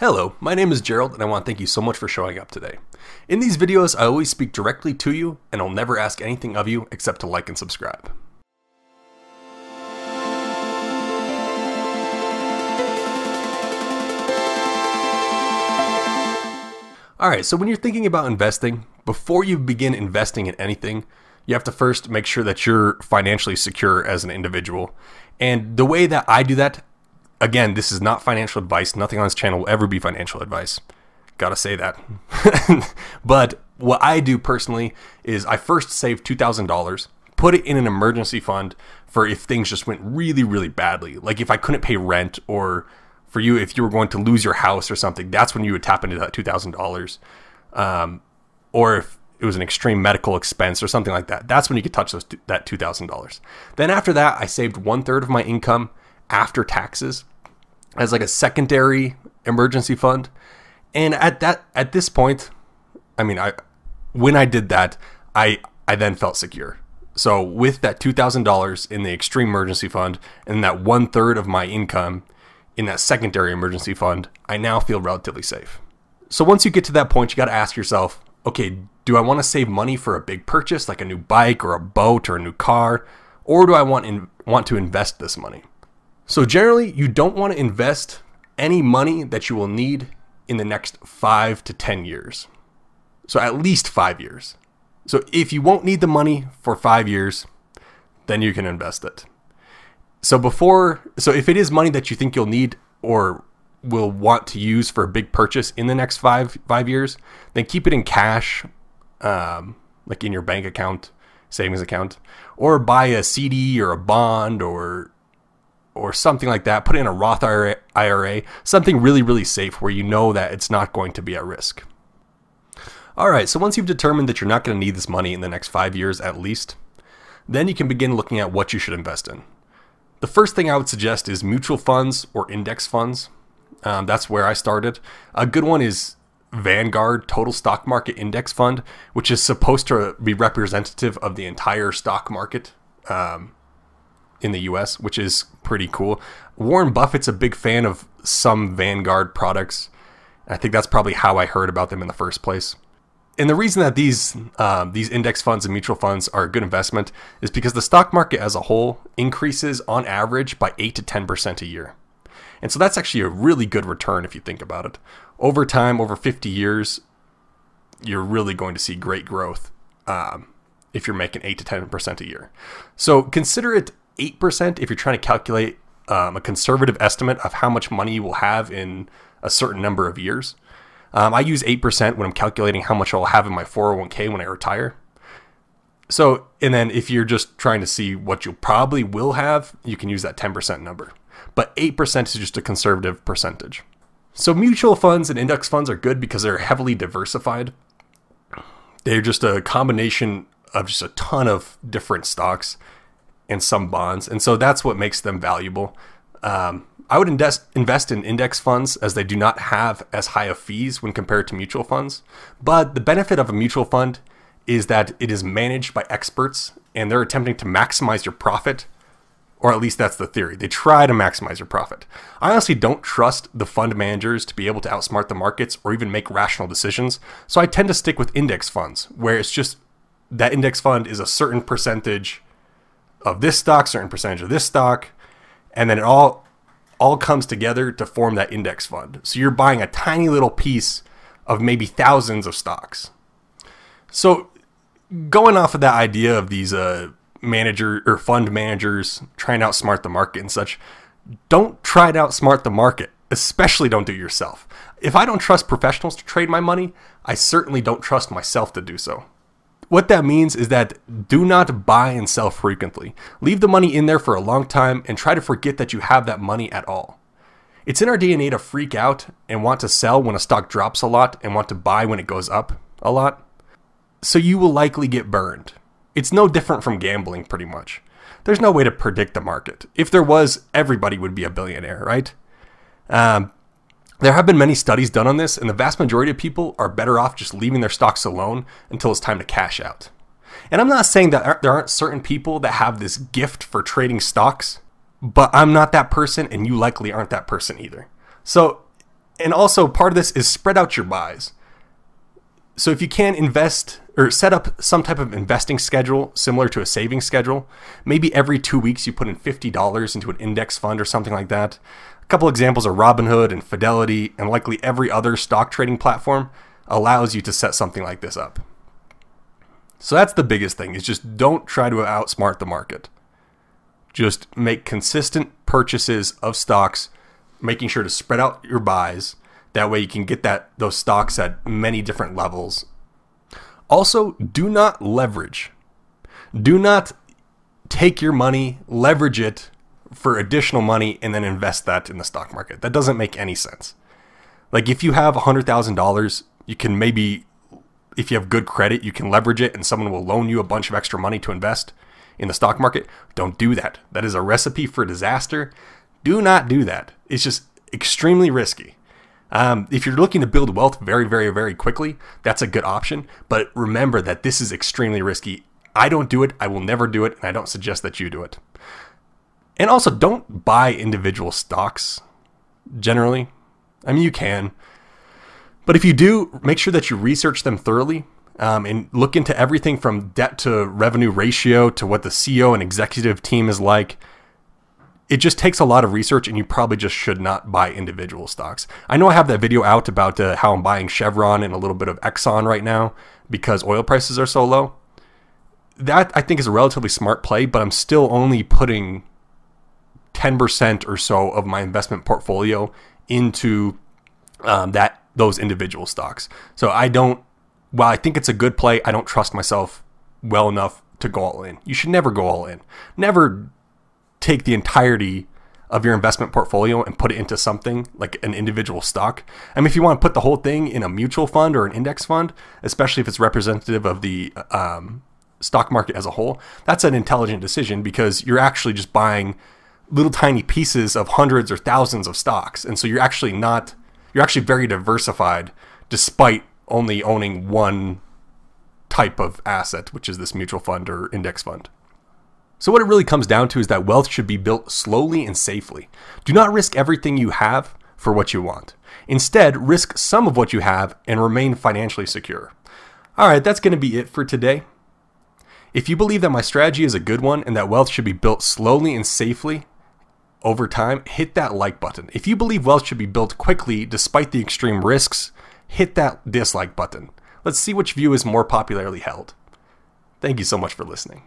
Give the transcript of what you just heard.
Hello, my name is Gerald and I want to thank you so much for showing up today. In these videos, I always speak directly to you and I'll never ask anything of you except to like and subscribe. Alright, so when you're thinking about investing, before you begin investing in anything, you have to first make sure that you're financially secure as an individual. And the way that I do that, again, this is not financial advice. Nothing on this channel will ever be financial advice. Gotta say that. but what I do personally is I first save $2,000, put it in an emergency fund for if things just went really, really badly. Like if I couldn't pay rent or for you, if you were going to lose your house or something, that's when you would tap into that $2,000. Um, or if it was an extreme medical expense or something like that, that's when you could touch those, that $2,000. Then after that, I saved one third of my income after taxes as like a secondary emergency fund. And at that at this point, I mean, I when I did that, I I then felt secure. So with that two thousand dollars in the extreme emergency fund and that one third of my income in that secondary emergency fund, I now feel relatively safe. So once you get to that point, you got to ask yourself, okay, do I want to save money for a big purchase like a new bike or a boat or a new car, or do I want in, want to invest this money? So generally, you don't want to invest any money that you will need in the next 5 to 10 years. So at least 5 years. So if you won't need the money for 5 years, then you can invest it. So before so if it is money that you think you'll need or will want to use for a big purchase in the next 5 5 years, then keep it in cash um, like in your bank account, savings account, or buy a CD or a bond or or something like that. Put it in a Roth IRA, something really, really safe where you know that it's not going to be at risk. All right, so once you've determined that you're not going to need this money in the next five years at least, then you can begin looking at what you should invest in. The first thing I would suggest is mutual funds or index funds. Um, that's where I started. A good one is Vanguard Total Stock Market Index Fund, which is supposed to be representative of the entire stock market. Um, in the US, which is pretty cool. Warren Buffett's a big fan of some Vanguard products. I think that's probably how I heard about them in the first place. And the reason that these um, these index funds and mutual funds are a good investment is because the stock market as a whole increases on average by eight to ten percent a year, and so that's actually a really good return if you think about it. Over time, over fifty years, you're really going to see great growth um, if you're making eight to ten percent a year. So consider it 8% if you're trying to calculate um, a conservative estimate of how much money you will have in a certain number of years. Um, I use 8% when I'm calculating how much I'll have in my 401k when I retire. So, and then if you're just trying to see what you probably will have, you can use that 10% number. But 8% is just a conservative percentage. So, mutual funds and index funds are good because they're heavily diversified. They're just a combination of just a ton of different stocks and some bonds. And so that's what makes them valuable. Um, I would invest, invest in index funds as they do not have as high of fees when compared to mutual funds. But the benefit of a mutual fund is that it is managed by experts and they're attempting to maximize your profit, or at least that's the theory. They try to maximize your profit. I honestly don't trust the fund managers to be able to outsmart the markets or even make rational decisions. So I tend to stick with index funds, where it's just that index fund is a certain percentage of this stock, certain percentage of this stock, and then it all all comes together to form that index fund. So you're buying a tiny little piece of maybe thousands of stocks. So going off of that idea of these uh, manager or fund managers trying to outsmart the market and such, don't try to outsmart the market. Especially don't do it yourself. If I don't trust professionals to trade my money, I certainly don't trust myself to do so. What that means is that do not buy and sell frequently. Leave the money in there for a long time and try to forget that you have that money at all. It's in our DNA to freak out and want to sell when a stock drops a lot and want to buy when it goes up a lot. So you will likely get burned. It's no different from gambling, pretty much. There's no way to predict the market. If there was, everybody would be a billionaire, right? Um, there have been many studies done on this, and the vast majority of people are better off just leaving their stocks alone until it's time to cash out. And I'm not saying that there aren't certain people that have this gift for trading stocks, but I'm not that person, and you likely aren't that person either. So, And also, part of this is spread out your buys. So if you can invest or set up some type of investing schedule similar to a savings schedule, maybe every two weeks you put in $50 into an index fund or something like that. A couple examples are Robinhood and Fidelity, and likely every other stock trading platform allows you to set something like this up. So that's the biggest thing is just don't try to outsmart the market. Just make consistent purchases of stocks, making sure to spread out your buys. That way you can get that those stocks at many different levels. Also, do not leverage. Do not take your money, leverage it for additional money and then invest that in the stock market. That doesn't make any sense. Like if you have $100,000, you can maybe if you have good credit, you can leverage it and someone will loan you a bunch of extra money to invest in the stock market. Don't do that. That is a recipe for disaster. Do not do that. It's just extremely risky. Um, if you're looking to build wealth very, very, very quickly, that's a good option. But remember that this is extremely risky. I don't do it. I will never do it. And I don't suggest that you do it. And also, don't buy individual stocks generally. I mean, you can. But if you do, make sure that you research them thoroughly um, and look into everything from debt to revenue ratio to what the CEO and executive team is like. It just takes a lot of research, and you probably just should not buy individual stocks. I know I have that video out about uh, how I'm buying Chevron and a little bit of Exxon right now because oil prices are so low. That I think is a relatively smart play, but I'm still only putting 10% or so of my investment portfolio into um, that those individual stocks. So I don't while I think it's a good play, I don't trust myself well enough to go all in. You should never go all in. Never take the entirety of your investment portfolio and put it into something like an individual stock. I mean, if you want to put the whole thing in a mutual fund or an index fund, especially if it's representative of the um, stock market as a whole, that's an intelligent decision because you're actually just buying little tiny pieces of hundreds or thousands of stocks. And so you're actually not, you're actually very diversified despite only owning one type of asset, which is this mutual fund or index fund. So, what it really comes down to is that wealth should be built slowly and safely. Do not risk everything you have for what you want. Instead, risk some of what you have and remain financially secure. All right, that's going to be it for today. If you believe that my strategy is a good one and that wealth should be built slowly and safely over time, hit that like button. If you believe wealth should be built quickly despite the extreme risks, hit that dislike button. Let's see which view is more popularly held. Thank you so much for listening.